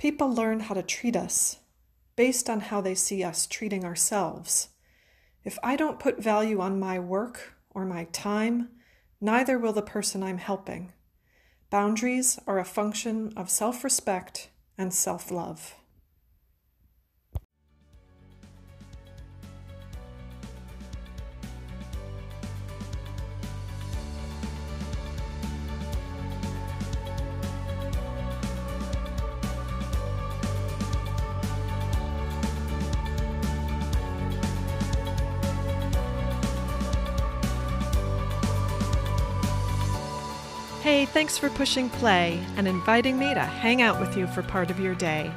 People learn how to treat us based on how they see us treating ourselves. If I don't put value on my work or my time, neither will the person I'm helping. Boundaries are a function of self respect and self love. Hey, thanks for pushing play and inviting me to hang out with you for part of your day.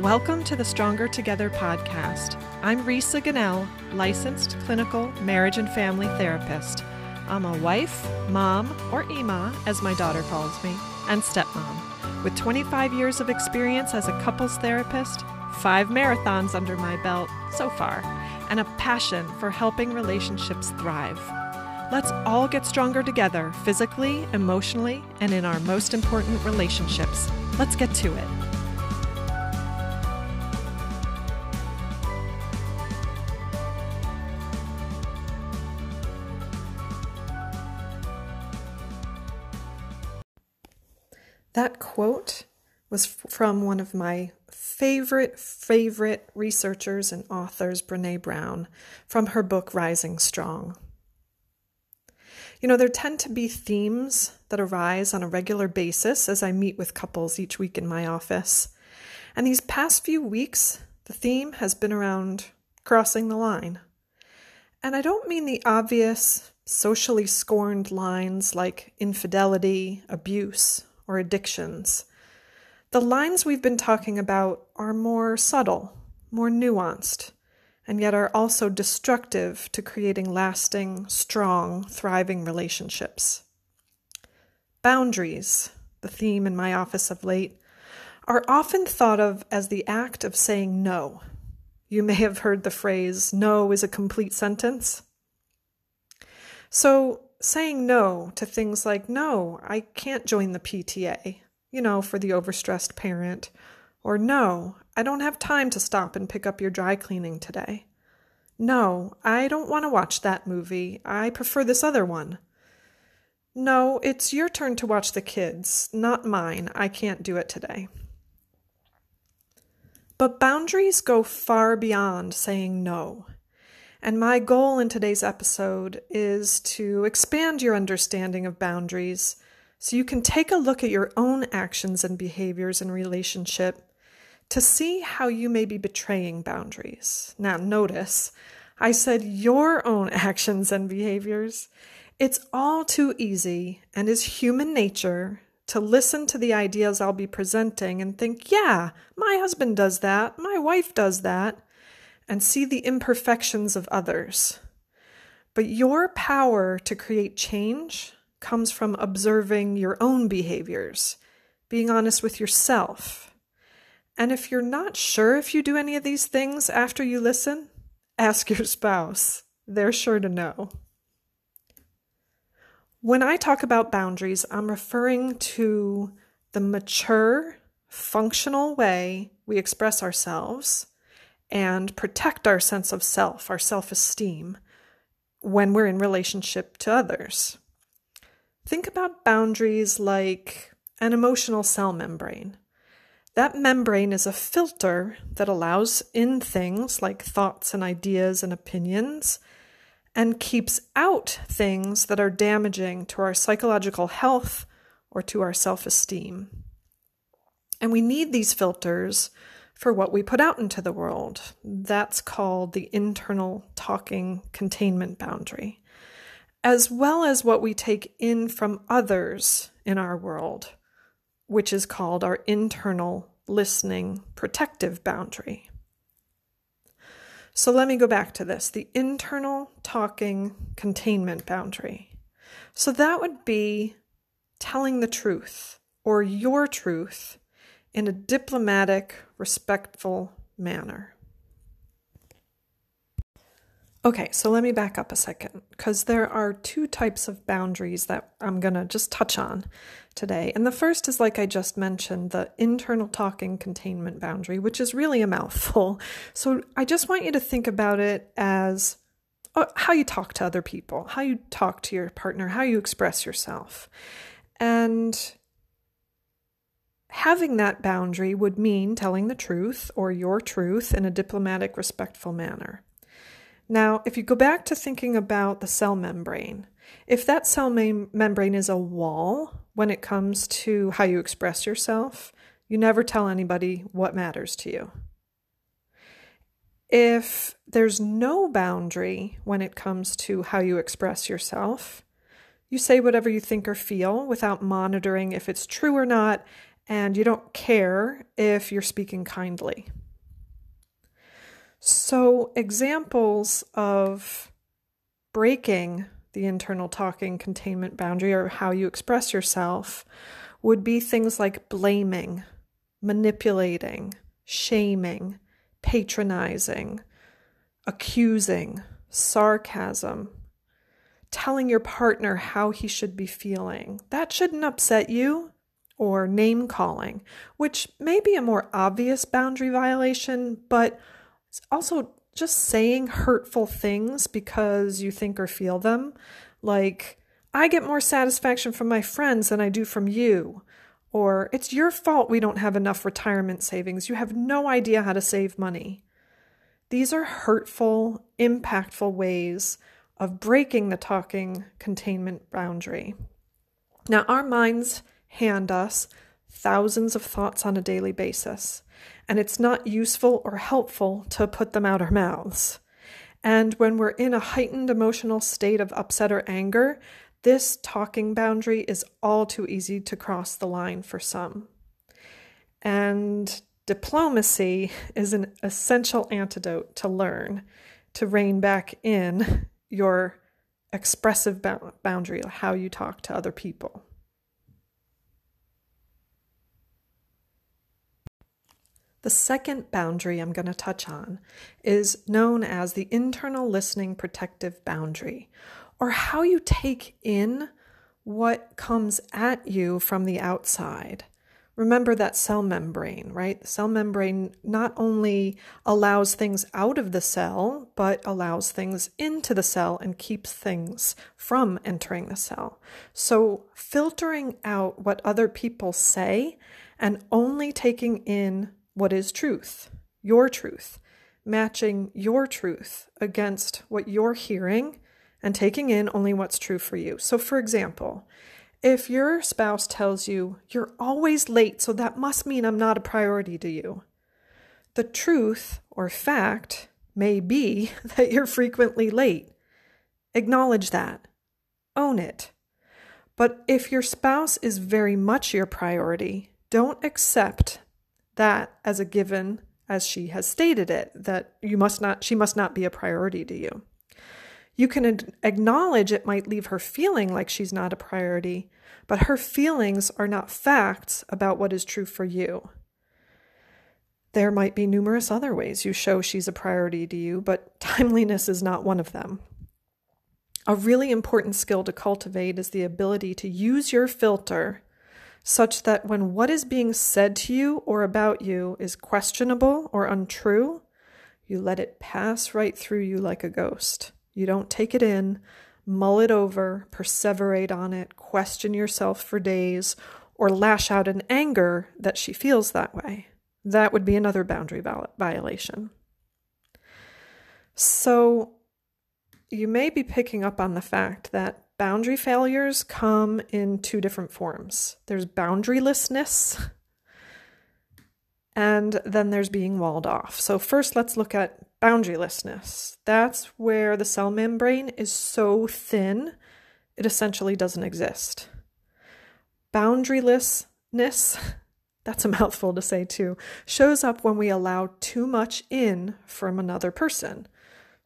Welcome to the Stronger Together podcast. I'm Risa Gannell, licensed clinical marriage and family therapist. I'm a wife, mom, or Ema, as my daughter calls me, and stepmom. With 25 years of experience as a couples therapist, five marathons under my belt so far, and a passion for helping relationships thrive. Let's all get stronger together, physically, emotionally, and in our most important relationships. Let's get to it. That quote was from one of my favorite, favorite researchers and authors, Brene Brown, from her book Rising Strong. You know, there tend to be themes that arise on a regular basis as I meet with couples each week in my office. And these past few weeks, the theme has been around crossing the line. And I don't mean the obvious, socially scorned lines like infidelity, abuse, or addictions. The lines we've been talking about are more subtle, more nuanced, and yet are also destructive to creating lasting, strong, thriving relationships. Boundaries, the theme in my office of late, are often thought of as the act of saying no. You may have heard the phrase, no is a complete sentence. So, saying no to things like, no, I can't join the PTA, you know, for the overstressed parent, or no, I don't have time to stop and pick up your dry cleaning today. No, I don't want to watch that movie. I prefer this other one. No, it's your turn to watch the kids, not mine. I can't do it today. But boundaries go far beyond saying no. And my goal in today's episode is to expand your understanding of boundaries so you can take a look at your own actions and behaviors in relationship to see how you may be betraying boundaries. Now, notice I said your own actions and behaviors. It's all too easy and is human nature to listen to the ideas I'll be presenting and think, yeah, my husband does that, my wife does that, and see the imperfections of others. But your power to create change comes from observing your own behaviors, being honest with yourself, and if you're not sure if you do any of these things after you listen, ask your spouse. They're sure to know. When I talk about boundaries, I'm referring to the mature, functional way we express ourselves and protect our sense of self, our self esteem, when we're in relationship to others. Think about boundaries like an emotional cell membrane. That membrane is a filter that allows in things like thoughts and ideas and opinions and keeps out things that are damaging to our psychological health or to our self esteem. And we need these filters for what we put out into the world. That's called the internal talking containment boundary, as well as what we take in from others in our world which is called our internal listening protective boundary. So let me go back to this the internal talking containment boundary. So that would be telling the truth or your truth in a diplomatic, respectful manner. Okay, so let me back up a second because there are two types of boundaries that I'm going to just touch on today. And the first is, like I just mentioned, the internal talking containment boundary, which is really a mouthful. So I just want you to think about it as uh, how you talk to other people, how you talk to your partner, how you express yourself. And having that boundary would mean telling the truth or your truth in a diplomatic, respectful manner. Now, if you go back to thinking about the cell membrane, if that cell membrane is a wall when it comes to how you express yourself, you never tell anybody what matters to you. If there's no boundary when it comes to how you express yourself, you say whatever you think or feel without monitoring if it's true or not, and you don't care if you're speaking kindly. So, examples of breaking the internal talking containment boundary or how you express yourself would be things like blaming, manipulating, shaming, patronizing, accusing, sarcasm, telling your partner how he should be feeling. That shouldn't upset you. Or name calling, which may be a more obvious boundary violation, but also just saying hurtful things because you think or feel them. Like, I get more satisfaction from my friends than I do from you. Or, it's your fault we don't have enough retirement savings. You have no idea how to save money. These are hurtful, impactful ways of breaking the talking containment boundary. Now, our minds hand us thousands of thoughts on a daily basis and it's not useful or helpful to put them out our mouths. And when we're in a heightened emotional state of upset or anger, this talking boundary is all too easy to cross the line for some. And diplomacy is an essential antidote to learn to rein back in your expressive boundary, how you talk to other people. The second boundary I'm going to touch on is known as the internal listening protective boundary, or how you take in what comes at you from the outside. Remember that cell membrane, right? The cell membrane not only allows things out of the cell, but allows things into the cell and keeps things from entering the cell. So, filtering out what other people say and only taking in what is truth, your truth, matching your truth against what you're hearing and taking in only what's true for you. So, for example, if your spouse tells you, you're always late, so that must mean I'm not a priority to you, the truth or fact may be that you're frequently late. Acknowledge that, own it. But if your spouse is very much your priority, don't accept that as a given as she has stated it that you must not she must not be a priority to you. You can acknowledge it might leave her feeling like she's not a priority but her feelings are not facts about what is true for you. There might be numerous other ways you show she's a priority to you but timeliness is not one of them. A really important skill to cultivate is the ability to use your filter such that when what is being said to you or about you is questionable or untrue, you let it pass right through you like a ghost. You don't take it in, mull it over, perseverate on it, question yourself for days, or lash out in anger that she feels that way. That would be another boundary violation. So, you may be picking up on the fact that boundary failures come in two different forms there's boundarylessness, and then there's being walled off. So, first, let's look at boundarylessness. That's where the cell membrane is so thin, it essentially doesn't exist. Boundarylessness, that's a mouthful to say too, shows up when we allow too much in from another person.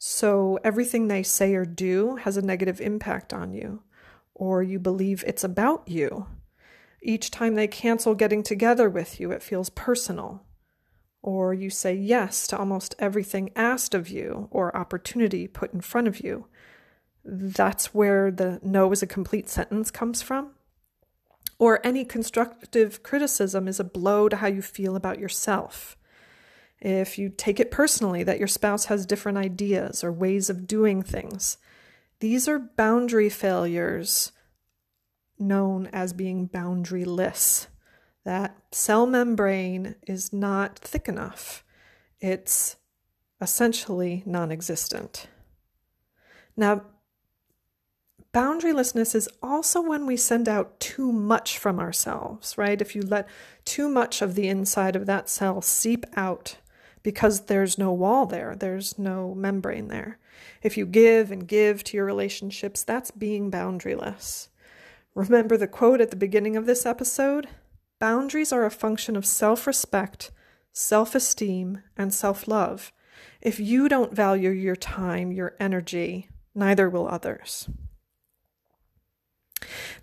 So everything they say or do has a negative impact on you, or you believe it's about you. Each time they cancel getting together with you, it feels personal. or you say yes to almost everything asked of you or opportunity put in front of you. That's where the no is a complete sentence comes from. Or any constructive criticism is a blow to how you feel about yourself. If you take it personally that your spouse has different ideas or ways of doing things, these are boundary failures known as being boundaryless that cell membrane is not thick enough. It's essentially non existent. Now, boundarylessness is also when we send out too much from ourselves, right? If you let too much of the inside of that cell seep out because there's no wall there, there's no membrane there. If you give and give to your relationships, that's being boundaryless. Remember the quote at the beginning of this episode? Boundaries are a function of self respect, self esteem, and self love. If you don't value your time, your energy, neither will others.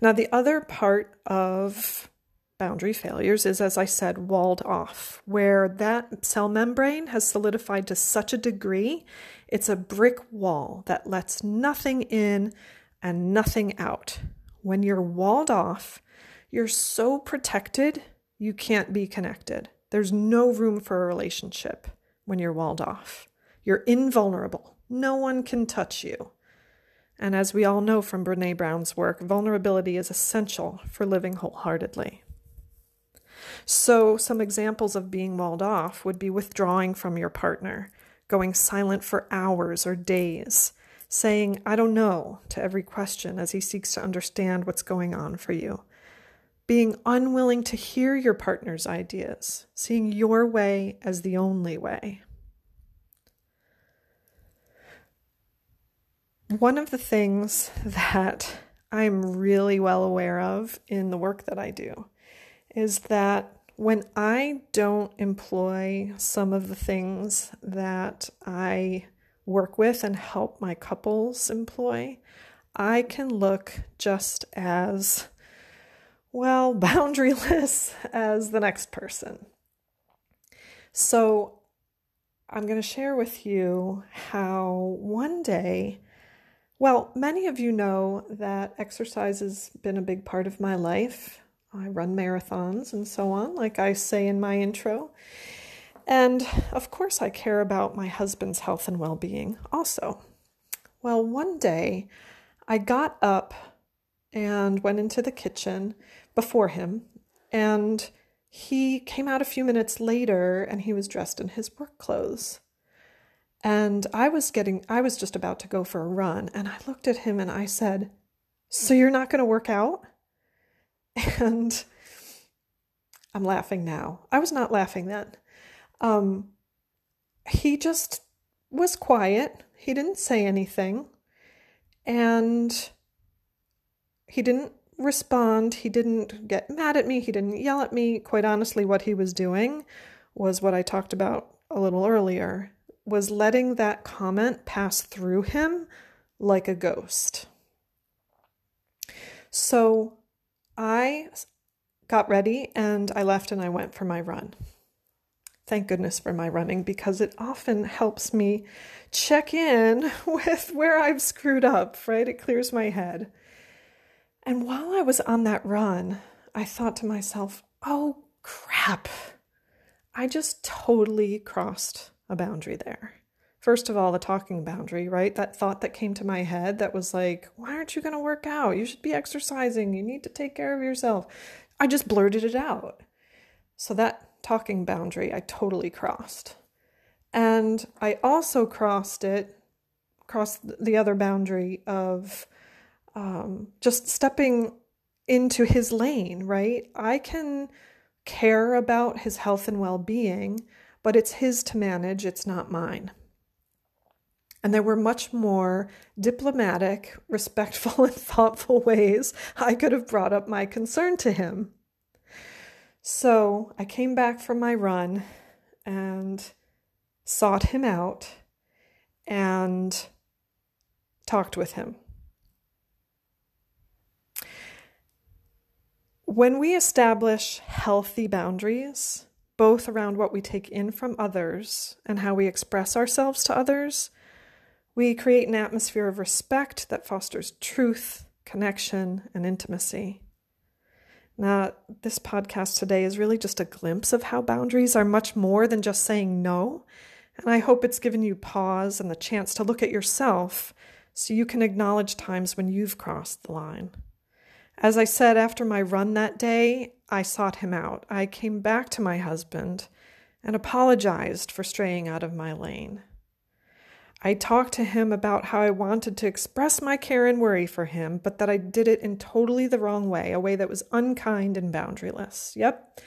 Now, the other part of boundary failures is, as I said, walled off, where that cell membrane has solidified to such a degree, it's a brick wall that lets nothing in and nothing out. When you're walled off, you're so protected, you can't be connected. There's no room for a relationship when you're walled off. You're invulnerable. No one can touch you. And as we all know from Brene Brown's work, vulnerability is essential for living wholeheartedly. So, some examples of being walled off would be withdrawing from your partner, going silent for hours or days, saying, I don't know, to every question as he seeks to understand what's going on for you, being unwilling to hear your partner's ideas, seeing your way as the only way. One of the things that I'm really well aware of in the work that I do is that when I don't employ some of the things that I work with and help my couples employ, I can look just as well, boundaryless as the next person. So, I'm going to share with you how one day, well, many of you know that exercise has been a big part of my life. I run marathons and so on, like I say in my intro. And of course, I care about my husband's health and well being also. Well, one day I got up and went into the kitchen before him. And he came out a few minutes later and he was dressed in his work clothes. And I was getting, I was just about to go for a run. And I looked at him and I said, So you're not going to work out? And I'm laughing now. I was not laughing then. Um, he just was quiet. He didn't say anything. And he didn't respond. He didn't get mad at me. He didn't yell at me. Quite honestly, what he was doing was what I talked about a little earlier was letting that comment pass through him like a ghost. So I got ready and I left and I went for my run. Thank goodness for my running because it often helps me check in with where I've screwed up, right? It clears my head. And while I was on that run, I thought to myself, oh crap, I just totally crossed a boundary there. First of all, the talking boundary, right? That thought that came to my head that was like, why aren't you going to work out? You should be exercising. You need to take care of yourself. I just blurted it out. So that talking boundary I totally crossed. And I also crossed it, crossed the other boundary of um, just stepping into his lane, right? I can care about his health and well being, but it's his to manage, it's not mine. And there were much more diplomatic, respectful, and thoughtful ways I could have brought up my concern to him. So I came back from my run and sought him out and talked with him. When we establish healthy boundaries, both around what we take in from others and how we express ourselves to others, we create an atmosphere of respect that fosters truth, connection, and intimacy. Now, this podcast today is really just a glimpse of how boundaries are much more than just saying no. And I hope it's given you pause and the chance to look at yourself so you can acknowledge times when you've crossed the line. As I said after my run that day, I sought him out. I came back to my husband and apologized for straying out of my lane. I talked to him about how I wanted to express my care and worry for him, but that I did it in totally the wrong way, a way that was unkind and boundaryless. Yep,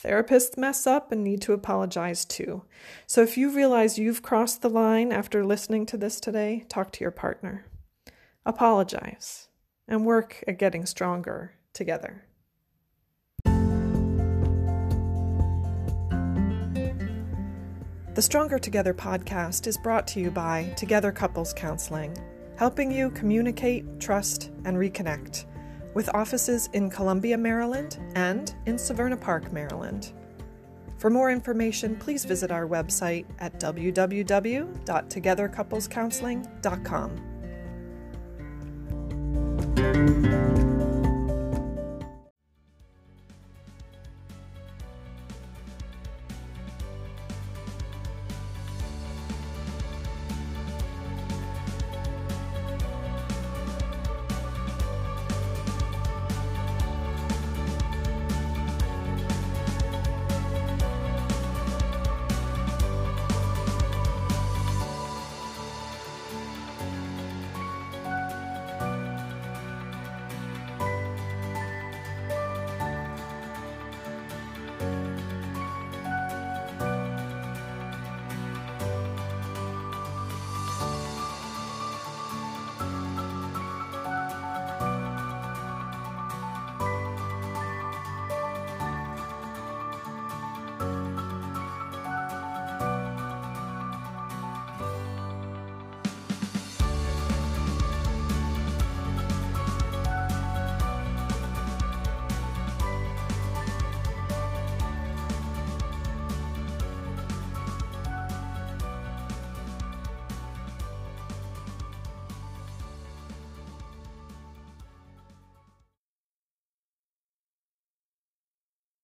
therapists mess up and need to apologize too. So if you realize you've crossed the line after listening to this today, talk to your partner. Apologize and work at getting stronger together. The Stronger Together podcast is brought to you by Together Couples Counseling, helping you communicate, trust, and reconnect, with offices in Columbia, Maryland and in Severna Park, Maryland. For more information, please visit our website at www.togethercouplescounseling.com.